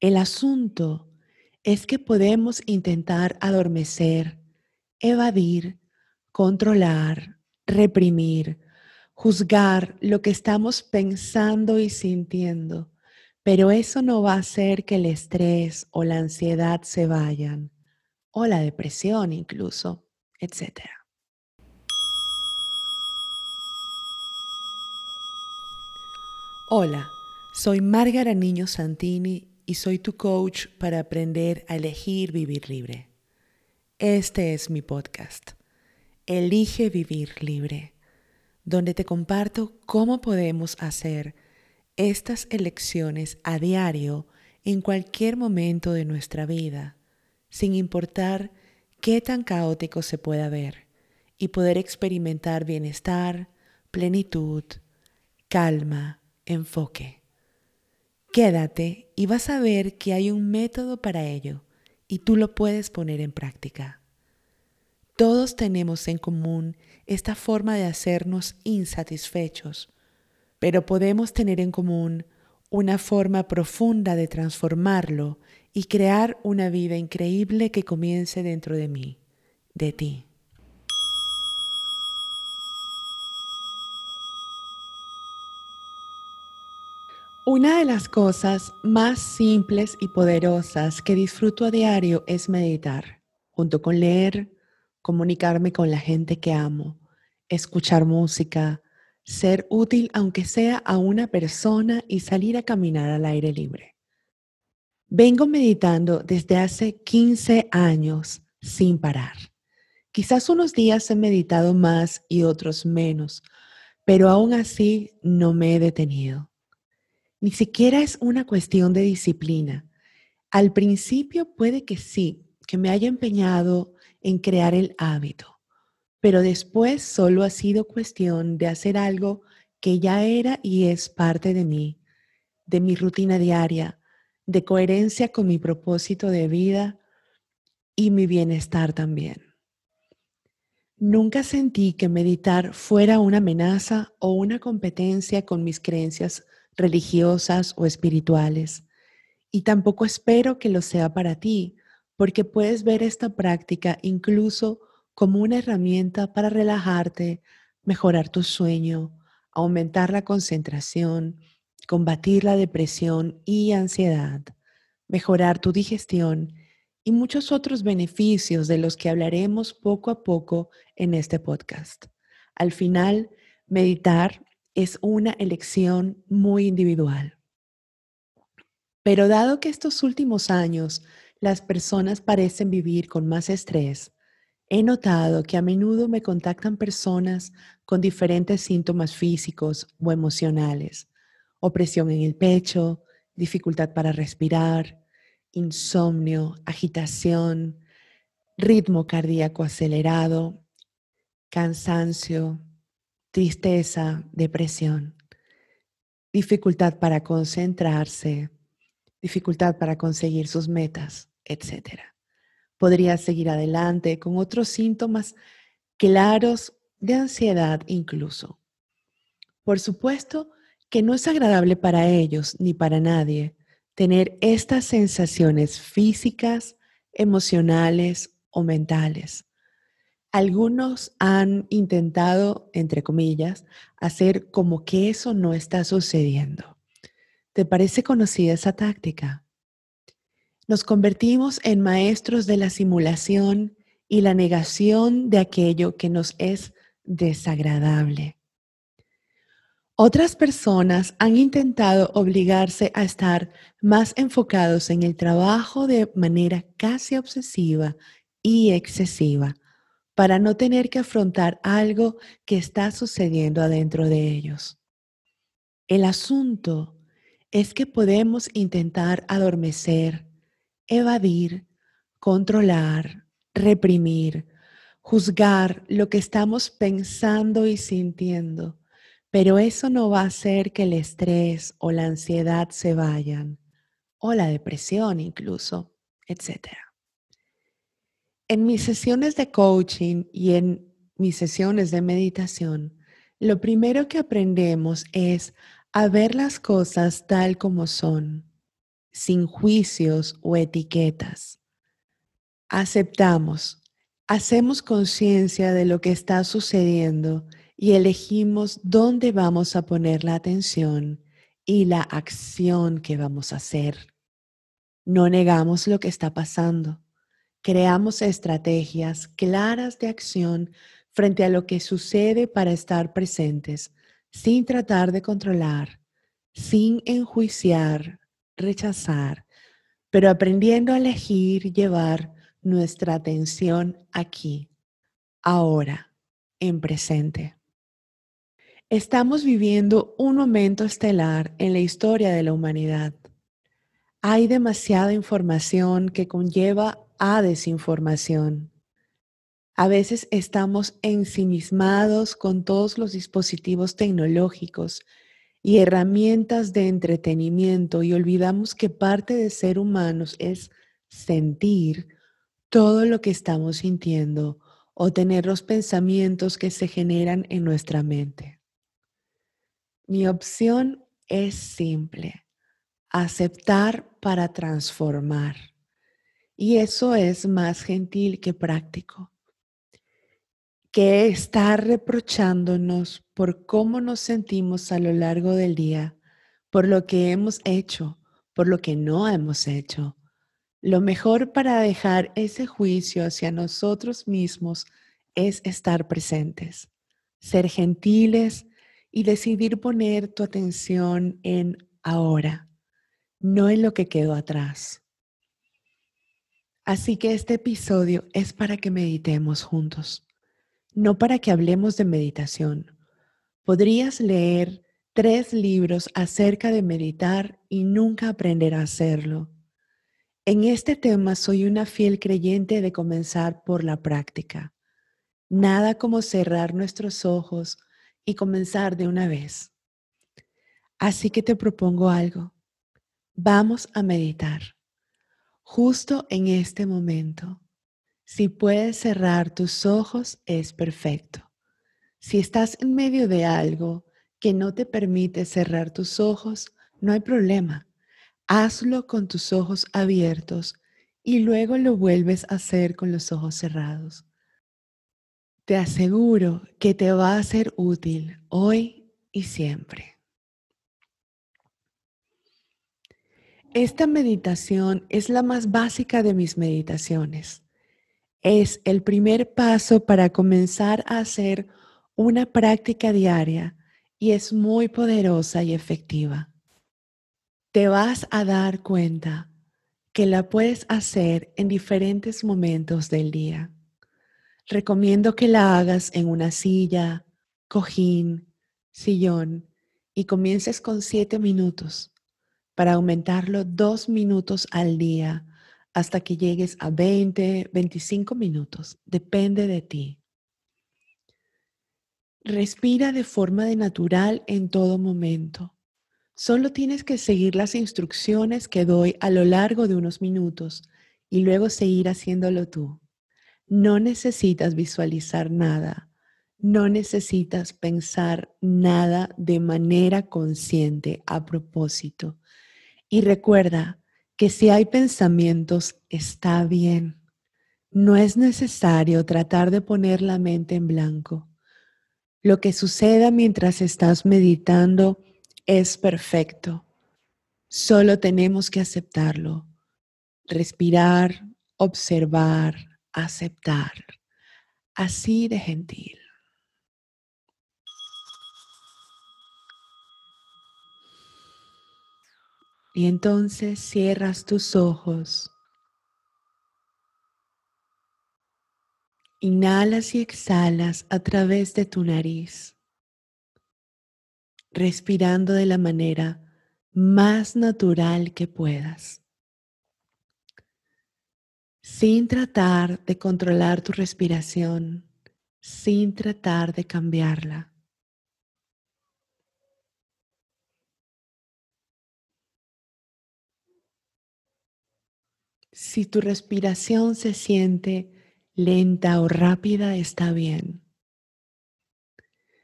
El asunto es que podemos intentar adormecer, evadir, controlar, reprimir, juzgar lo que estamos pensando y sintiendo, pero eso no va a hacer que el estrés o la ansiedad se vayan, o la depresión incluso, etc. Hola, soy Márgara Niño Santini y soy tu coach para aprender a elegir vivir libre. Este es mi podcast, Elige Vivir Libre, donde te comparto cómo podemos hacer estas elecciones a diario en cualquier momento de nuestra vida, sin importar qué tan caótico se pueda ver, y poder experimentar bienestar, plenitud, calma, enfoque. Quédate y vas a ver que hay un método para ello y tú lo puedes poner en práctica. Todos tenemos en común esta forma de hacernos insatisfechos, pero podemos tener en común una forma profunda de transformarlo y crear una vida increíble que comience dentro de mí, de ti. Una de las cosas más simples y poderosas que disfruto a diario es meditar, junto con leer, comunicarme con la gente que amo, escuchar música, ser útil aunque sea a una persona y salir a caminar al aire libre. Vengo meditando desde hace 15 años sin parar. Quizás unos días he meditado más y otros menos, pero aún así no me he detenido. Ni siquiera es una cuestión de disciplina. Al principio puede que sí, que me haya empeñado en crear el hábito, pero después solo ha sido cuestión de hacer algo que ya era y es parte de mí, de mi rutina diaria, de coherencia con mi propósito de vida y mi bienestar también. Nunca sentí que meditar fuera una amenaza o una competencia con mis creencias religiosas o espirituales. Y tampoco espero que lo sea para ti, porque puedes ver esta práctica incluso como una herramienta para relajarte, mejorar tu sueño, aumentar la concentración, combatir la depresión y ansiedad, mejorar tu digestión y muchos otros beneficios de los que hablaremos poco a poco en este podcast. Al final, meditar es una elección muy individual. Pero dado que estos últimos años las personas parecen vivir con más estrés, he notado que a menudo me contactan personas con diferentes síntomas físicos o emocionales, opresión en el pecho, dificultad para respirar, insomnio, agitación, ritmo cardíaco acelerado, cansancio, tristeza, depresión, dificultad para concentrarse, dificultad para conseguir sus metas, etc. Podría seguir adelante con otros síntomas claros de ansiedad incluso. Por supuesto que no es agradable para ellos ni para nadie tener estas sensaciones físicas, emocionales o mentales. Algunos han intentado, entre comillas, hacer como que eso no está sucediendo. ¿Te parece conocida esa táctica? Nos convertimos en maestros de la simulación y la negación de aquello que nos es desagradable. Otras personas han intentado obligarse a estar más enfocados en el trabajo de manera casi obsesiva y excesiva para no tener que afrontar algo que está sucediendo adentro de ellos. El asunto es que podemos intentar adormecer, evadir, controlar, reprimir, juzgar lo que estamos pensando y sintiendo, pero eso no va a hacer que el estrés o la ansiedad se vayan, o la depresión incluso, etcétera. En mis sesiones de coaching y en mis sesiones de meditación, lo primero que aprendemos es a ver las cosas tal como son, sin juicios o etiquetas. Aceptamos, hacemos conciencia de lo que está sucediendo y elegimos dónde vamos a poner la atención y la acción que vamos a hacer. No negamos lo que está pasando. Creamos estrategias claras de acción frente a lo que sucede para estar presentes, sin tratar de controlar, sin enjuiciar, rechazar, pero aprendiendo a elegir llevar nuestra atención aquí, ahora, en presente. Estamos viviendo un momento estelar en la historia de la humanidad. Hay demasiada información que conlleva a desinformación. A veces estamos ensimismados con todos los dispositivos tecnológicos y herramientas de entretenimiento y olvidamos que parte de ser humanos es sentir todo lo que estamos sintiendo o tener los pensamientos que se generan en nuestra mente. Mi opción es simple, aceptar para transformar. Y eso es más gentil que práctico que estar reprochándonos por cómo nos sentimos a lo largo del día, por lo que hemos hecho, por lo que no hemos hecho. Lo mejor para dejar ese juicio hacia nosotros mismos es estar presentes, ser gentiles y decidir poner tu atención en ahora, no en lo que quedó atrás. Así que este episodio es para que meditemos juntos no para que hablemos de meditación. Podrías leer tres libros acerca de meditar y nunca aprender a hacerlo. En este tema soy una fiel creyente de comenzar por la práctica. Nada como cerrar nuestros ojos y comenzar de una vez. Así que te propongo algo. Vamos a meditar. Justo en este momento. Si puedes cerrar tus ojos, es perfecto. Si estás en medio de algo que no te permite cerrar tus ojos, no hay problema. Hazlo con tus ojos abiertos y luego lo vuelves a hacer con los ojos cerrados. Te aseguro que te va a ser útil hoy y siempre. Esta meditación es la más básica de mis meditaciones es el primer paso para comenzar a hacer una práctica diaria y es muy poderosa y efectiva. Te vas a dar cuenta que la puedes hacer en diferentes momentos del día. Recomiendo que la hagas en una silla, cojín, sillón y comiences con siete minutos para aumentarlo dos minutos al día hasta que llegues a 20, 25 minutos. Depende de ti. Respira de forma de natural en todo momento. Solo tienes que seguir las instrucciones que doy a lo largo de unos minutos y luego seguir haciéndolo tú. No necesitas visualizar nada. No necesitas pensar nada de manera consciente a propósito. Y recuerda, que si hay pensamientos, está bien. No es necesario tratar de poner la mente en blanco. Lo que suceda mientras estás meditando es perfecto. Solo tenemos que aceptarlo. Respirar, observar, aceptar. Así de gentil. Y entonces cierras tus ojos. Inhalas y exhalas a través de tu nariz, respirando de la manera más natural que puedas, sin tratar de controlar tu respiración, sin tratar de cambiarla. Si tu respiración se siente lenta o rápida, está bien.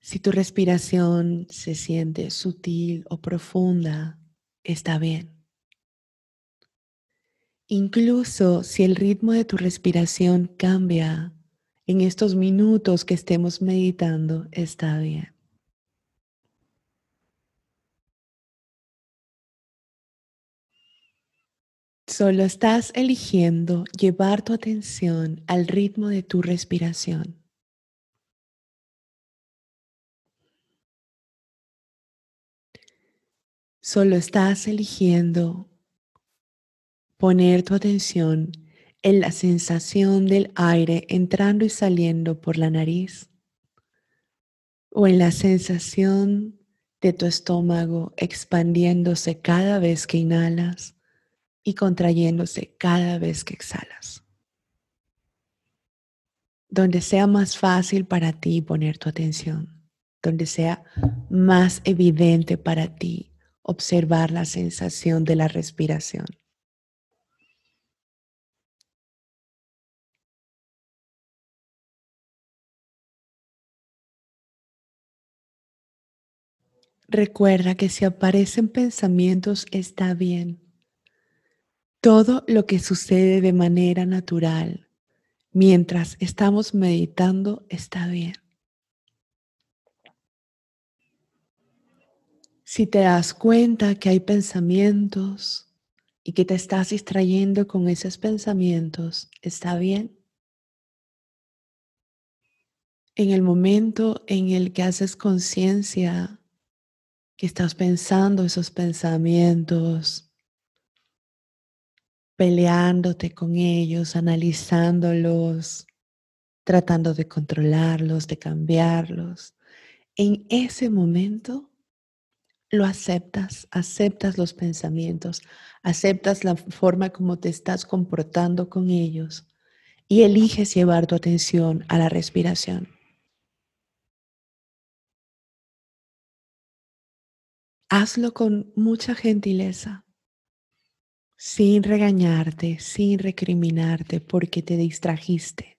Si tu respiración se siente sutil o profunda, está bien. Incluso si el ritmo de tu respiración cambia en estos minutos que estemos meditando, está bien. Solo estás eligiendo llevar tu atención al ritmo de tu respiración. Solo estás eligiendo poner tu atención en la sensación del aire entrando y saliendo por la nariz o en la sensación de tu estómago expandiéndose cada vez que inhalas y contrayéndose cada vez que exhalas. Donde sea más fácil para ti poner tu atención, donde sea más evidente para ti observar la sensación de la respiración. Recuerda que si aparecen pensamientos está bien. Todo lo que sucede de manera natural mientras estamos meditando está bien. Si te das cuenta que hay pensamientos y que te estás distrayendo con esos pensamientos, está bien. En el momento en el que haces conciencia que estás pensando esos pensamientos, peleándote con ellos, analizándolos, tratando de controlarlos, de cambiarlos. En ese momento lo aceptas, aceptas los pensamientos, aceptas la forma como te estás comportando con ellos y eliges llevar tu atención a la respiración. Hazlo con mucha gentileza, sin regañarte, sin recriminarte porque te distrajiste.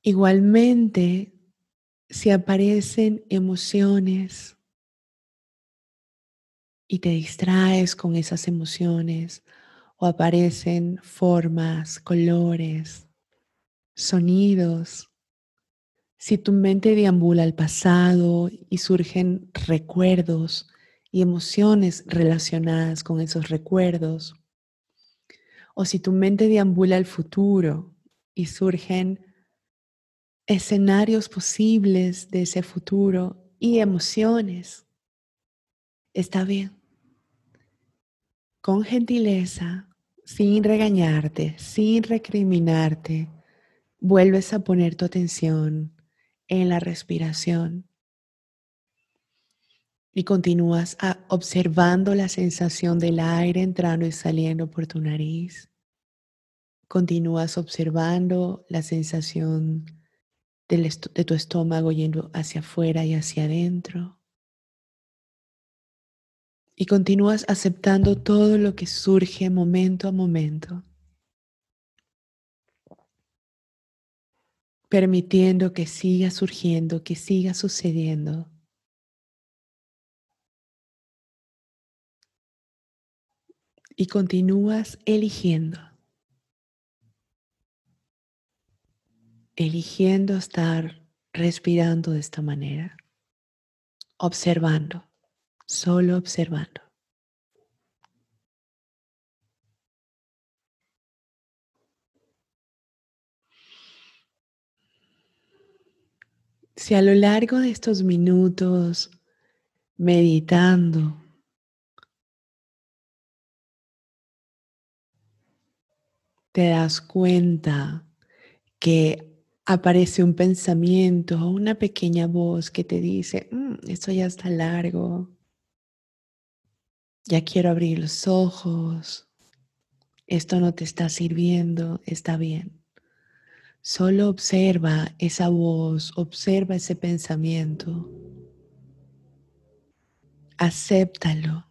Igualmente, si aparecen emociones y te distraes con esas emociones o aparecen formas, colores, sonidos, si tu mente deambula al pasado y surgen recuerdos y emociones relacionadas con esos recuerdos, o si tu mente deambula al futuro y surgen escenarios posibles de ese futuro y emociones, está bien. Con gentileza, sin regañarte, sin recriminarte, vuelves a poner tu atención en la respiración y continúas observando la sensación del aire entrando y saliendo por tu nariz. Continúas observando la sensación de tu estómago yendo hacia afuera y hacia adentro. Y continúas aceptando todo lo que surge momento a momento. Permitiendo que siga surgiendo, que siga sucediendo. Y continúas eligiendo, eligiendo estar respirando de esta manera, observando, solo observando. Si a lo largo de estos minutos meditando, te das cuenta que aparece un pensamiento o una pequeña voz que te dice, mm, esto ya está largo, ya quiero abrir los ojos, esto no te está sirviendo, está bien. Solo observa esa voz, observa ese pensamiento. Acéptalo.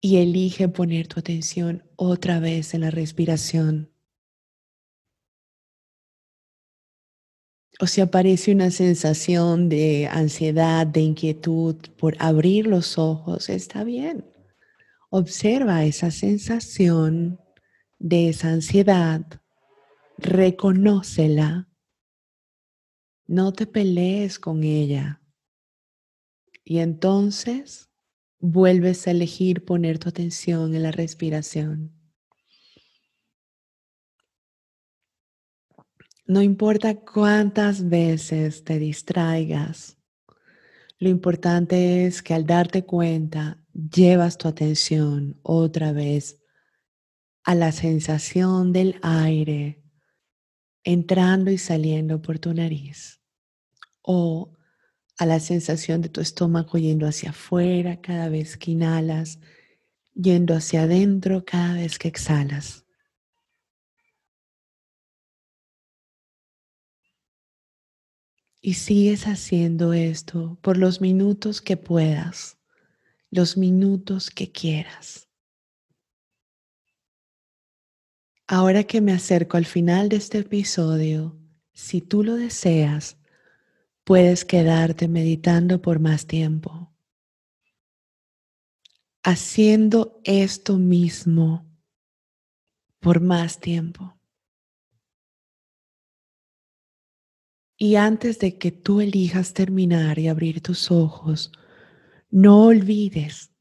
Y elige poner tu atención otra vez en la respiración. o si aparece una sensación de ansiedad, de inquietud por abrir los ojos, está bien. Observa esa sensación de esa ansiedad, reconócela, no te pelees con ella y entonces vuelves a elegir poner tu atención en la respiración. No importa cuántas veces te distraigas, lo importante es que al darte cuenta llevas tu atención otra vez a la sensación del aire entrando y saliendo por tu nariz o a la sensación de tu estómago yendo hacia afuera cada vez que inhalas, yendo hacia adentro cada vez que exhalas. Y sigues haciendo esto por los minutos que puedas, los minutos que quieras. Ahora que me acerco al final de este episodio, si tú lo deseas, puedes quedarte meditando por más tiempo, haciendo esto mismo por más tiempo. Y antes de que tú elijas terminar y abrir tus ojos, no olvides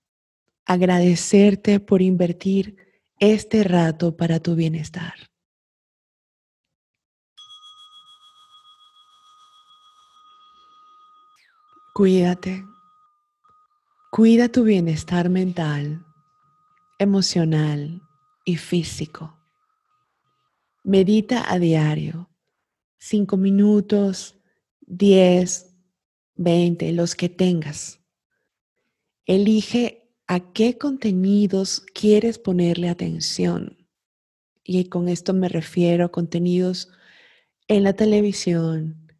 agradecerte por invertir este rato para tu bienestar. Cuídate. Cuida tu bienestar mental, emocional y físico. Medita a diario cinco minutos, diez, veinte, los que tengas. Elige a qué contenidos quieres ponerle atención. Y con esto me refiero a contenidos en la televisión,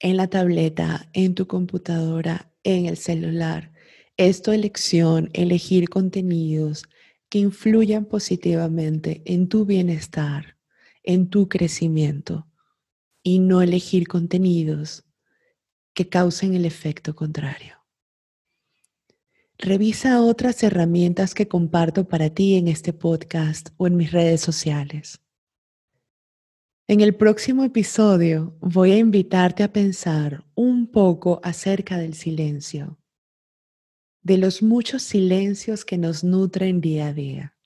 en la tableta, en tu computadora, en el celular. Es tu elección elegir contenidos que influyan positivamente en tu bienestar, en tu crecimiento y no elegir contenidos que causen el efecto contrario. Revisa otras herramientas que comparto para ti en este podcast o en mis redes sociales. En el próximo episodio voy a invitarte a pensar un poco acerca del silencio, de los muchos silencios que nos nutren día a día.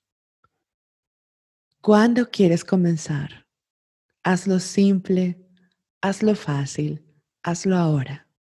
¿Cuándo quieres comenzar? Hazlo simple, Hazlo fácil, hazlo ahora.